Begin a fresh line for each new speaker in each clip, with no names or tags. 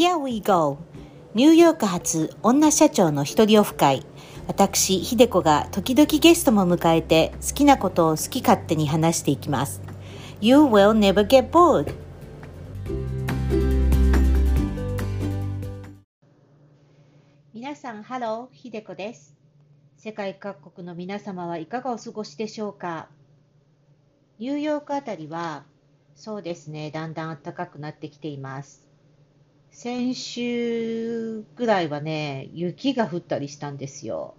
Here we go! ニューヨーク発女社長の一人オフ会。私、ひでこが時々ゲストも迎えて好きなことを好き勝手に話していきます。You will never get bored! 皆さん、ハロー、ひでこです。世界各国の皆様はいかがお過ごしでしょうか？ニューヨークあたりは、そうですね、だんだん暖かくなってきています。先週ぐらいはね、雪が降ったりしたんですよ。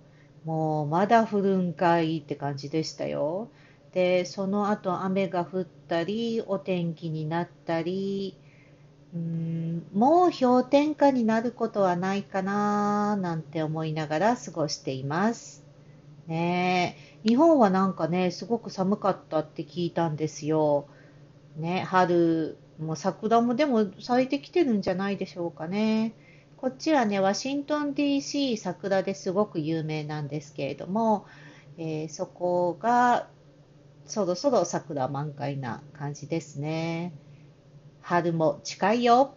もうまだ降るんかいって感じでしたよ。で、その後雨が降ったり、お天気になったり、うん、もう氷点下になることはないかななんて思いながら過ごしています。ね日本はなんかね、すごく寒かったって聞いたんですよ。ね、春もう桜もでも咲いてきてるんじゃないでしょうかね。こっちはね、ワシントン DC 桜ですごく有名なんですけれども、えー、そこがそろそろ桜満開な感じですね。春も近いよ。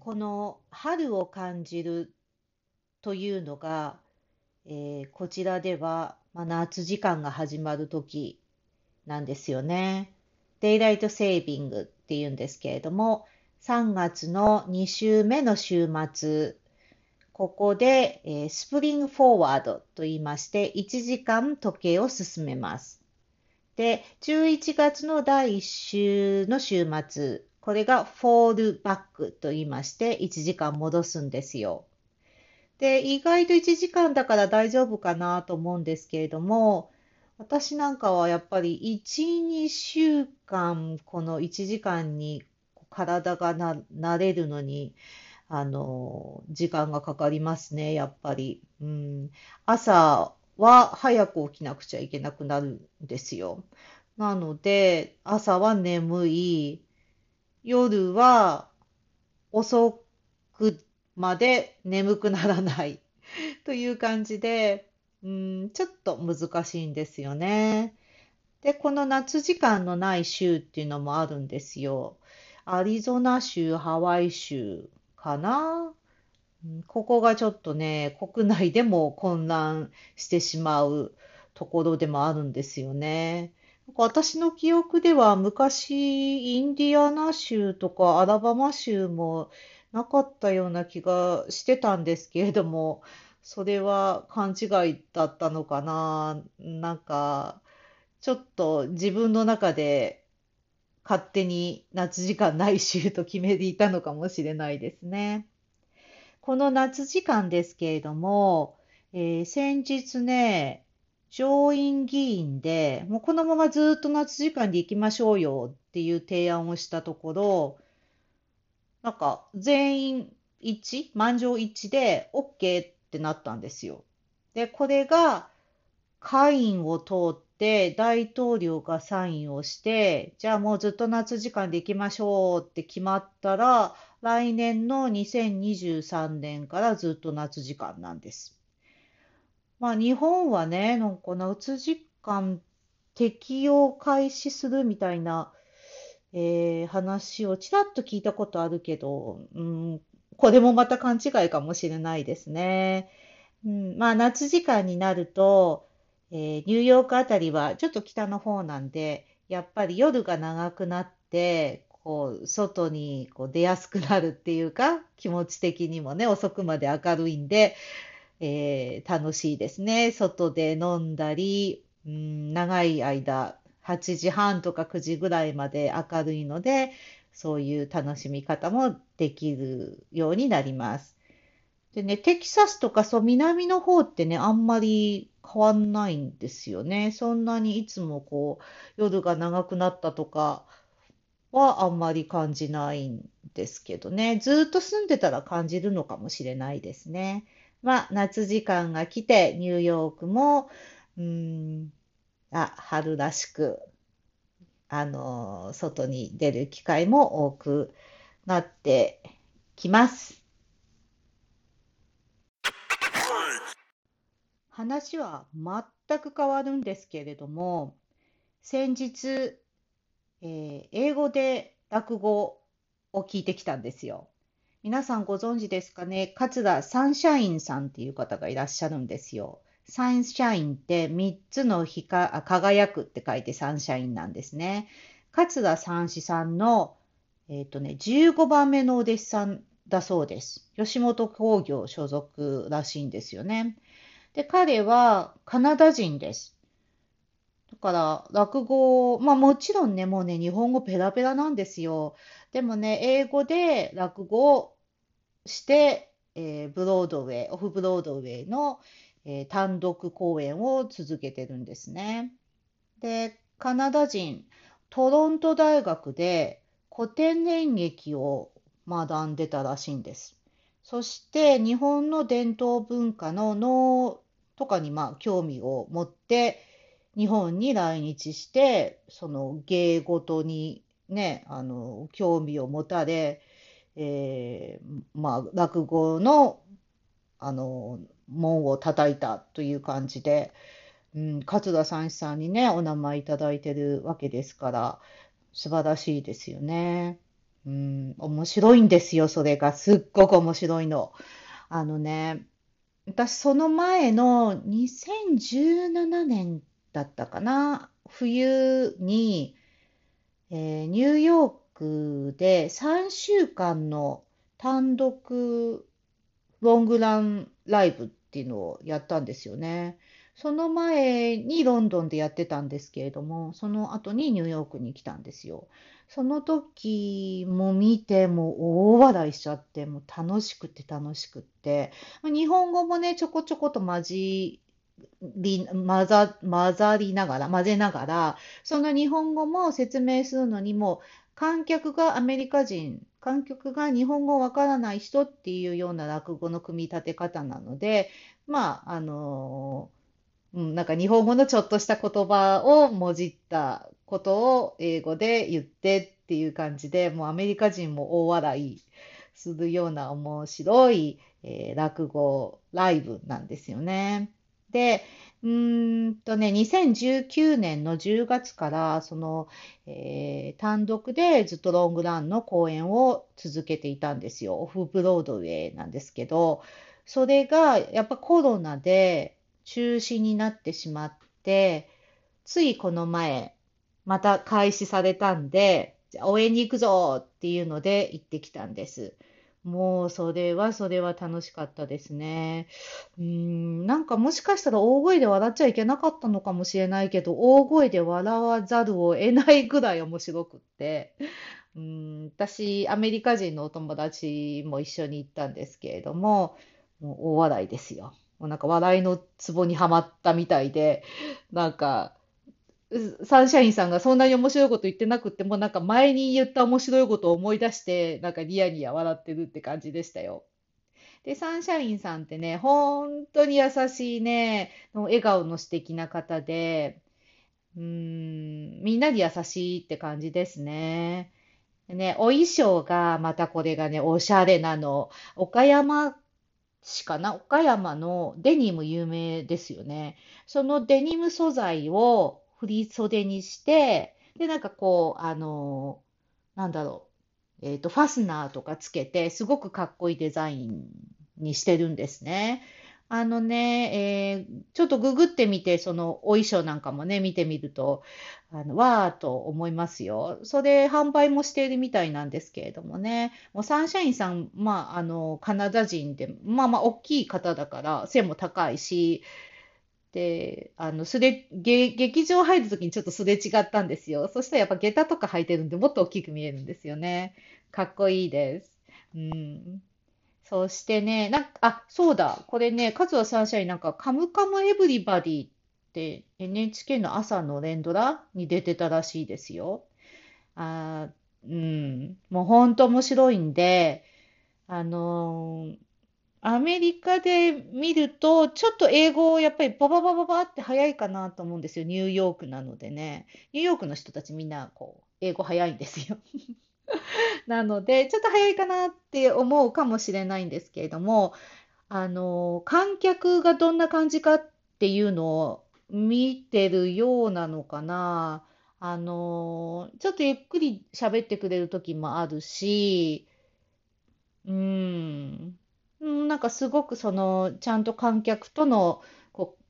この春を感じるというのが、えー、こちらでは、まあ、夏時間が始まる時なんですよね。デイライトセービングっていうんですけれども、3月の2週目の週末、ここで、えー、スプリングフォワードと言いまして、1時間時計を進めます。で、11月の第1週の週末、これがフォールバックと言いまして、1時間戻すんですよ。で、意外と1時間だから大丈夫かなと思うんですけれども、私なんかはやっぱり1、2週間、この1時間に体がな慣れるのに、あの、時間がかかりますね、やっぱり。うん、朝は早く起きなくちゃいけなくなるんですよ。なので、朝は眠い、夜は遅くまで眠くならないという感じで、うん、ちょっと難しいんですよね。で、この夏時間のない州っていうのもあるんですよ。アリゾナ州、ハワイ州かな。ここがちょっとね、国内でも混乱してしまうところでもあるんですよね。私の記憶では昔、インディアナ州とかアラバマ州もなかったような気がしてたんですけれども、それは勘違いだったのかな？なんか、ちょっと自分の中で勝手に夏時間ない週と決めていたのかもしれないですね。この夏時間ですけれども、えー、先日ね、上院議員で、もうこのままずっと夏時間で行きましょうよっていう提案をしたところ、なんか全員一致、満場一致で OK っってなったんですよ。で、これが下院を通って大統領がサインをして、じゃあもうずっと夏時間で行きましょうって決まったら、来年の2023年からずっと夏時間なんです。まあ日本はね、なんか夏時間適用開始するみたいな、えー、話をちらっと聞いたことあるけど、うん、これもまた勘違いかもしれないですね。うん、まあ夏時間になると、えー、ニューヨークあたりはちょっと北の方なんで、やっぱり夜が長くなって、こう外にこう出やすくなるっていうか、気持ち的にもね、遅くまで明るいんで、えー、楽しいですね。外で飲んだり、うん、長い間、8時半とか9時ぐらいまで明るいので、そういう楽しみ方もできるようになります。でね、テキサスとかそう南の方ってね、あんまり変わんないんですよね。そんなにいつもこう、夜が長くなったとかはあんまり感じないんですけどね。ずっと住んでたら感じるのかもしれないですね。まあ、夏時間が来て、ニューヨークも、うん、あ、春らしく、あの、外に出る機会も多くなってきます。話は全く変わるんですけれども、先日、えー英語で落語を聞いてきたんですよ。皆さんご存知ですかね？桂サンシャインさんっていう方がいらっしゃるんですよ。サンシャインって3つの光あ輝くって書いてサンシャインなんですね。桂三枝さんの、えっ、とね、15番目のお弟子さんだそうです。吉本興業所属らしいんですよね。で、彼はカナダ人です。だから、落語、まあもちろんね、もうね、日本語ペラペラなんですよ。でもね、英語で落語をして、えーブロードウェイ、オフブロードウェイの、えー単独公演を続けてるんですね。で、カナダ人、トロント大学で古典演劇を学んでたらしいんです。そして、日本の伝統文化の能とかにまあ興味を持って、日本に来日して、その芸事にね、あの、興味を持たれ、えーまあ、落語の、あの、門を叩いたという感じで、うん、桂三枝さんにね、お名前いただいてるわけですから、素晴らしいですよね。うん、面白いんですよ、それが。すっごく面白いの。あのね、私、その前の2017年だったかな、冬に、えーニューヨークで3週間の単独ロングランライブっていうのをやったんですよね。その前にロンドンでやってたんですけれども、その後にニューヨークに来たんですよ。その時も見て、もう大笑いしちゃって、もう楽しくて楽しくって、日本語もね、ちょこちょこと混じり、混ざ、混ざりながら、混ぜながら、その日本語も説明するのにも、観客がアメリカ人、観客が日本語わからない人っていうような落語の組み立て方なので、まあ、あのうん、なんか日本語のちょっとした言葉をもじったことを英語で言ってっていう感じで、もうアメリカ人も大笑いするような面白い、えー落語ライブなんですよね。で、うんとね、2019年の10月から、その、えー単独でずっとロングランの公演を続けていたんですよ。オフブロードウェイなんですけど、それがやっぱコロナで中止になってしまって、ついこの前、また開始されたんで、じゃあ応援に行くぞっていうので行ってきたんです。もうそれはそれは楽しかったですね。うん、なんかもしかしたら大声で笑っちゃいけなかったのかもしれないけど、大声で笑わざるを得ないぐらい面白くって。うん、私、アメリカ人のお友達も一緒に行ったんですけれども、もう大笑いですよ。もうなんか笑いのツボにはまったみたいで、なんか、サンシャインさんがそんなに面白いこと言ってなくても、なんか前に言った面白いことを思い出して、なんかニヤニヤ笑ってるって感じでしたよ。で、サンシャインさんってね、本当に優しいね、笑顔の素敵な方で、うん、みんなに優しいって感じですね。ね、お衣装がまたこれがね、おしゃれなの。岡山市かな？岡山のデニム有名ですよね。そのデニム素材を振り袖にして、で、なんかこう、あの、なんだろう、えっと、ファスナーとかつけて、すごくかっこいいデザインにしてるんですね。あのね、えーちょっとググってみて、そのお衣装なんかもね、見てみると、あの、わーと思いますよ。それ販売もしているみたいなんですけれどもね。もうサンシャインさん、まあ、あの、カナダ人で、まあまあ、大きい方だから、背も高いし、で、あの、すれ、げ劇場入るときにちょっとすれ違ったんですよ。そしたらやっぱ下駄とか履いてるんで、もっと大きく見えるんですよね。かっこいいです。うん。そしてね、なんか、あ、そうだ、これね、カズワサンシャインなんか、カムカムエブリバディって NHK の朝の連ドラに出てたらしいですよ。あー、うん、もう本当面白いんで、あのーアメリカで見ると、ちょっと英語をやっぱりバババババって早いかなと思うんですよ。ニューヨークなのでね。ニューヨークの人たちみんなこう、英語早いんですよ。なので、ちょっと早いかなって思うかもしれないんですけれども、あの、観客がどんな感じかっていうのを見てるようなのかな。あのちょっとゆっくり喋ってくれる時もあるし、うーん、うんなんかすごくその、ちゃんと観客との、こう、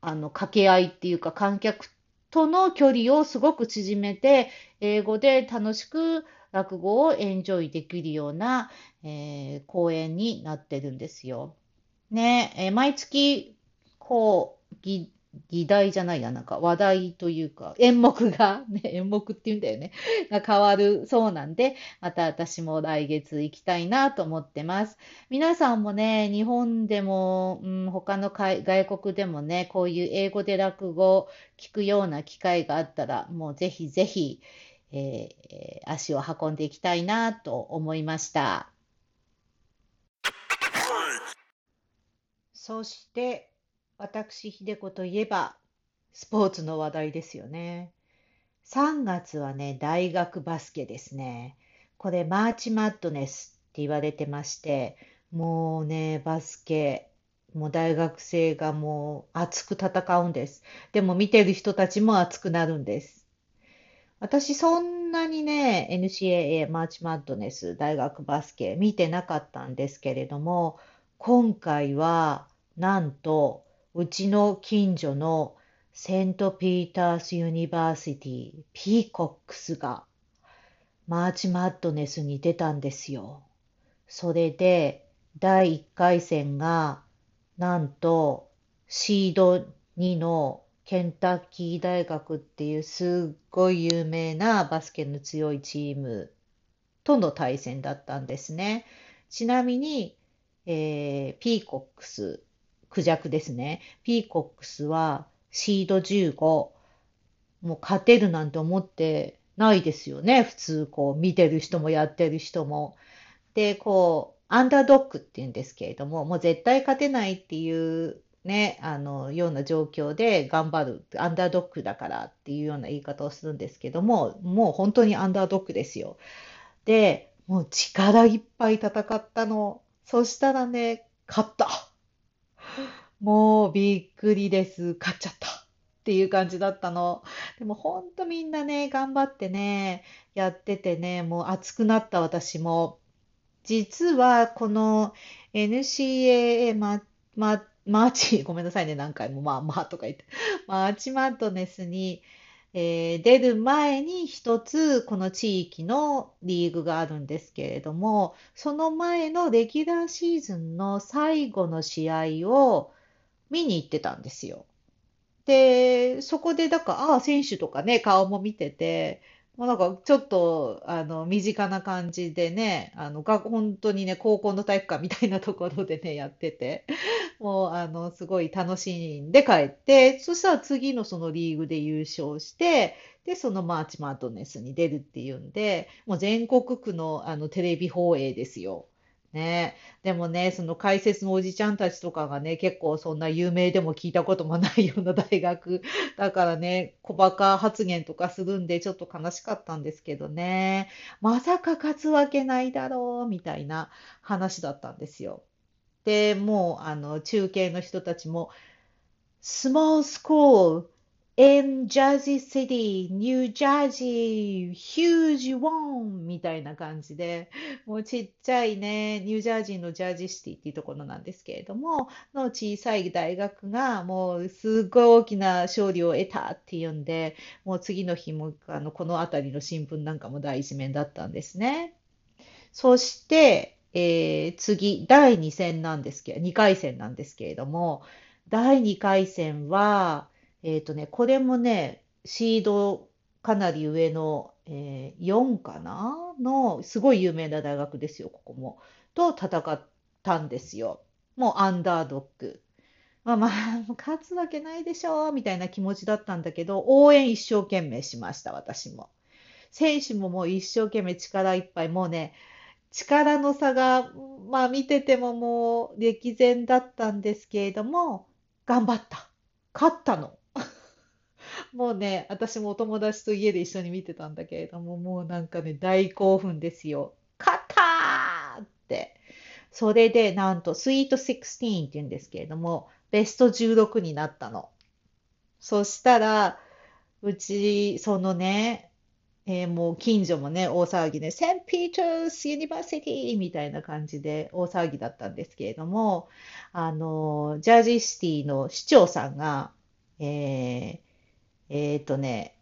あの、掛け合いっていうか、観客との距離をすごく縮めて、英語で楽しく落語をエンジョイできるような、えー公演になってるんですよ。ね、えー毎月、講義、議、題じゃないや、なんか話題というか、演目が、ね、演目って言うんだよね、が変わるそうなんで、また私も来月行きたいなと思ってます。皆さんもね、日本でも、うん、他の外国でもね、こういう英語で落語を聞くような機会があったら、もうぜひぜひ、えー足を運んでいきたいなと思いました。そして、私、秀子といえば、スポーツの話題ですよね。3月はね、大学バスケですね。これ、 March Madness って言われてまして、もうね、バスケ、もう大学生がもう熱く戦うんです。でも見てる人たちも熱くなるんです。私、そんなにね、NCAA、マーチマッドネス、大学バスケ見てなかったんですけれども、今回は、なんと、うちの近所の Saint Peter's University、Peacocks が、マーチマッドネスに出たんですよ。それで、第1回戦が、なんと、シード2のケンタッキー大学っていうすっごい有名なバスケの強いチームとの対戦だったんですね。ちなみに、えーピーコックス、クジャクですね。ピーコックスはシード15、もう勝てるなんて思ってないですよね。普通、こう、見てる人もやってる人も。で、こう、アンダードッグって言うんですけれども、もう絶対勝てないっていうね、あの、ような状況で頑張る。アンダードッグだからっていうような言い方をするんですけども、もう本当にアンダードッグですよ。で、もう力いっぱい戦ったの。そしたらね、勝った。もうびっくりです。勝っちゃった。っていう感じだったの。でも本当みんなね、頑張ってね、やっててね、もう熱くなった私も。実はこの NCAA マ、マ、 March、ごめんなさいね、何回もまあまあとか言って、 March Madness に、えー出る前に一つこの地域のリーグがあるんですけれども、その前のレギュラーシーズンの最後の試合を見に行ってたんですよ。で、そこで、だから、ああ、選手とかね、顔も見てて、もうなんか、ちょっと、あの、身近な感じでね、あの、が、本当にね、高校の体育館みたいなところでね、やってて、もう、あの、すごい楽しんで帰って、そしたら次のそのリーグで優勝して、で、そのマーチマッドネスに出るっていうんで、もう全国区の、あの、テレビ放映ですよ。ね。でもね、その解説のおじちゃんたちとかがね、結構そんな有名でも聞いたこともないような大学 だからね、小馬鹿発言とかするんで、ちょっと悲しかったんですけどね、まさか勝つわけないだろう、みたいな話だったんですよ。で、もう、あの、中継の人たちも、small school in Jersey City, New Jersey, huge one! みたいな感じで、もうちっちゃいね、ニュージャージーのジャージーシティっていうところなんですけれども、の小さい大学がもうすごい大きな勝利を得たっていうんで、もう次の日もあのこの辺りの新聞なんかも第一面だったんですね。そして、えー次、第2戦なんですけど、2回戦なんですけれども、第2回戦は、えっとね、これもね、シードかなり上の、えー4かな？の、すごい有名な大学ですよ、ここも。と戦ったんですよ。もうアンダードッグ。まあまあ、勝つわけないでしょう、みたいな気持ちだったんだけど、応援一生懸命しました、私も。選手ももう一生懸命力いっぱい、もうね、力の差が、まあ見ててももう歴然だったんですけれども、頑張った。勝ったの。もうね、私もお友達と家で一緒に見てたんだけれども、もうなんかね、大興奮ですよ。勝ったーって。それで、なんと、 Sweet 16って言うんですけれども、ベスト16になったの。そしたら、うち、そのね、えーもう近所もね、大騒ぎで、 Saint Peter's University みたいな感じで大騒ぎだったんですけれども、あの、ジャージーシティの市長さんが、えーえーとね、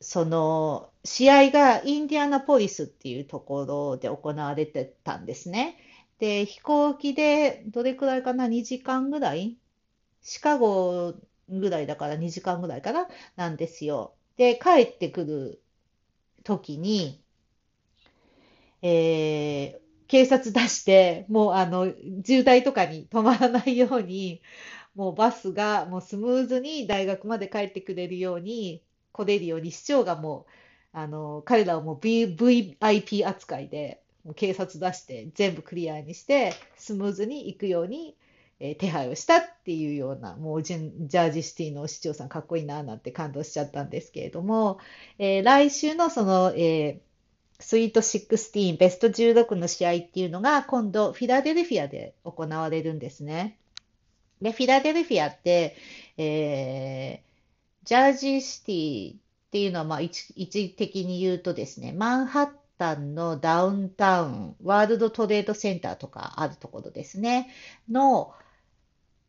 その試合がインディアナポリスっていうところで行われてたんですね。で、飛行機でどれくらいかな、2時間ぐらい？シカゴぐらいだから2時間ぐらいかな、なんですよ。で、帰ってくる時に、えー警察出して、もうあの、渋滞とかに止まらないように、もうバスがもうスムーズに大学まで帰ってくれるように、来れるように市長がもう、あの、彼らをもう V- VIP 扱いで、もう警察出して全部クリアにして、スムーズに行くように、えー手配をしたっていうような、もうジャジャージシティの市長さんかっこいいななんて感動しちゃったんですけれども、えー来週のその、えースイート16、ベスト16の試合っていうのが今度フィラデルフィアで行われるんですね。で、フィラデルフィアって、えージャージーシティっていうのは、まあ、一一時的に言うとですね、マンハッタンのダウンタウン、ワールドトレードセンターとかあるところですね、の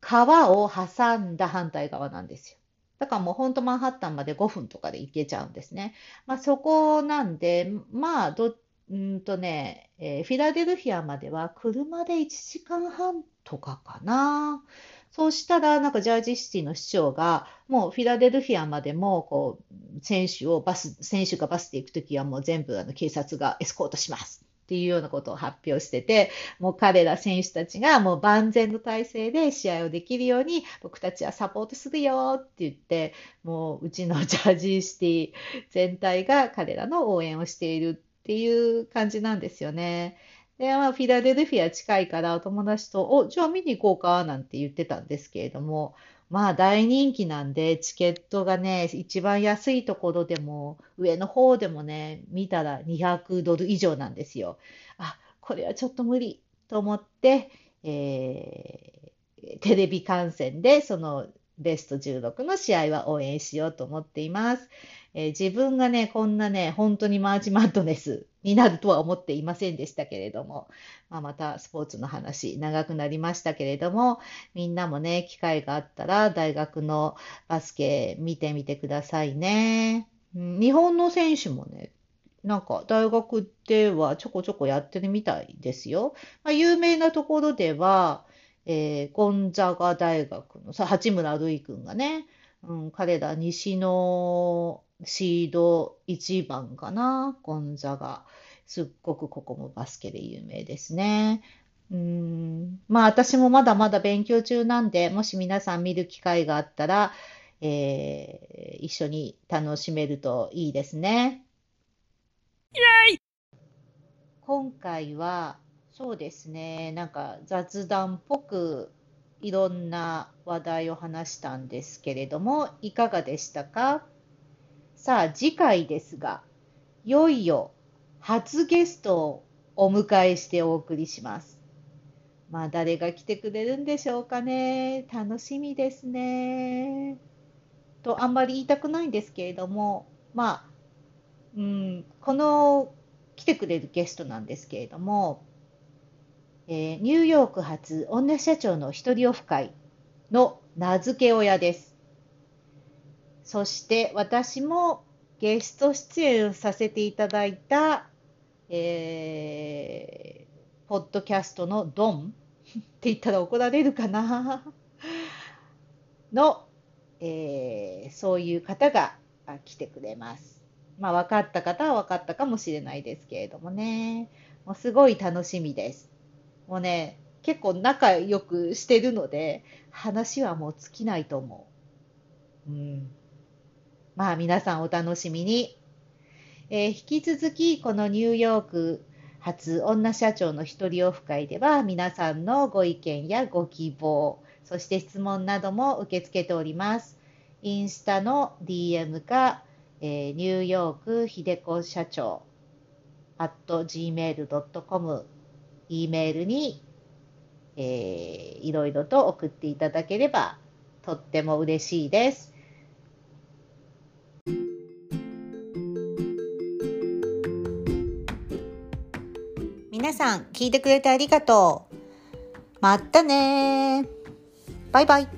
川を挟んだ反対側なんですよ。だからもう本当マンハッタンまで5分とかで行けちゃうんですね。まあそこなんで、まあど、んとね、えーフィラデルフィアまでは車で1時間半とかかな。そうしたら、なんかジャージーシティの市長が、もうフィラデルフィアまでも、こう、選手をバス、選手がバスで行くときはもう全部あの警察がエスコートしますっていうようなことを発表してて、もう彼ら選手たちがもう万全の体制で試合をできるように、僕たちはサポートするよって言って、もううちのジャージーシティ全体が彼らの応援をしているっていう感じなんですよね。で、まあ、フィラデルフィア近いからお友達と、お、じゃあ見に行こうかなんて言ってたんですけれども、まあ大人気なんで、チケットがね、一番安いところでも、上の方でもね、見たら200ドル以上なんですよ。あ、これはちょっと無理と思って、えーテレビ観戦でそのベスト16の試合は応援しようと思っています。えー自分がね、こんなね、本当にマーチマッドネスになるとは思っていませんでしたけれども、まあ、またスポーツの話長くなりましたけれども、みんなもね、機会があったら大学のバスケ見てみてくださいね。日本の選手もね、なんか大学ではちょこちょこやってるみたいですよ。まあ、有名なところでは、えーゴンザガ大学のさ、八村塁君がね、うん、彼ら西のシード1番かな、ゴンザガ。すっごくここもバスケで有名ですね。うん、まあ私もまだまだ勉強中なんで、もし皆さん見る機会があったら、えー一緒に楽しめるといいですね。今回は、そうですね、なんか雑談っぽくいろんな話題を話したんですけれども、いかがでしたか？さあ、次回ですが、いよいよ初ゲストをお迎えしてお送りします。まあ、誰が来てくれるんでしょうかね。楽しみですね。と、あんまり言いたくないんですけれども、まあ、うん、この来てくれるゲストなんですけれども、えーニューヨーク発女社長の一人オフ会の名付け親です。そして私もゲスト出演させていただいた、えーポッドキャストのドンって言ったら怒られるかな？の、えーそういう方が来てくれます。まあ分かった方は分かったかもしれないですけれどもね。もうすごい楽しみです。もうね、結構仲良くしてるので、話はもう尽きないと思う。うん。まあ皆さんお楽しみに。えー引き続き、このニューヨーク初女社長の一人オフ会では、皆さんのご意見やご希望、そして質問なども受け付けております。インスタの DM か、えーニューヨーク秀子社長 at gmail.com E メールに、えーいろいろと送っていただければとっても嬉しいです。皆さん聞いてくれてありがとう。またねバイバイ。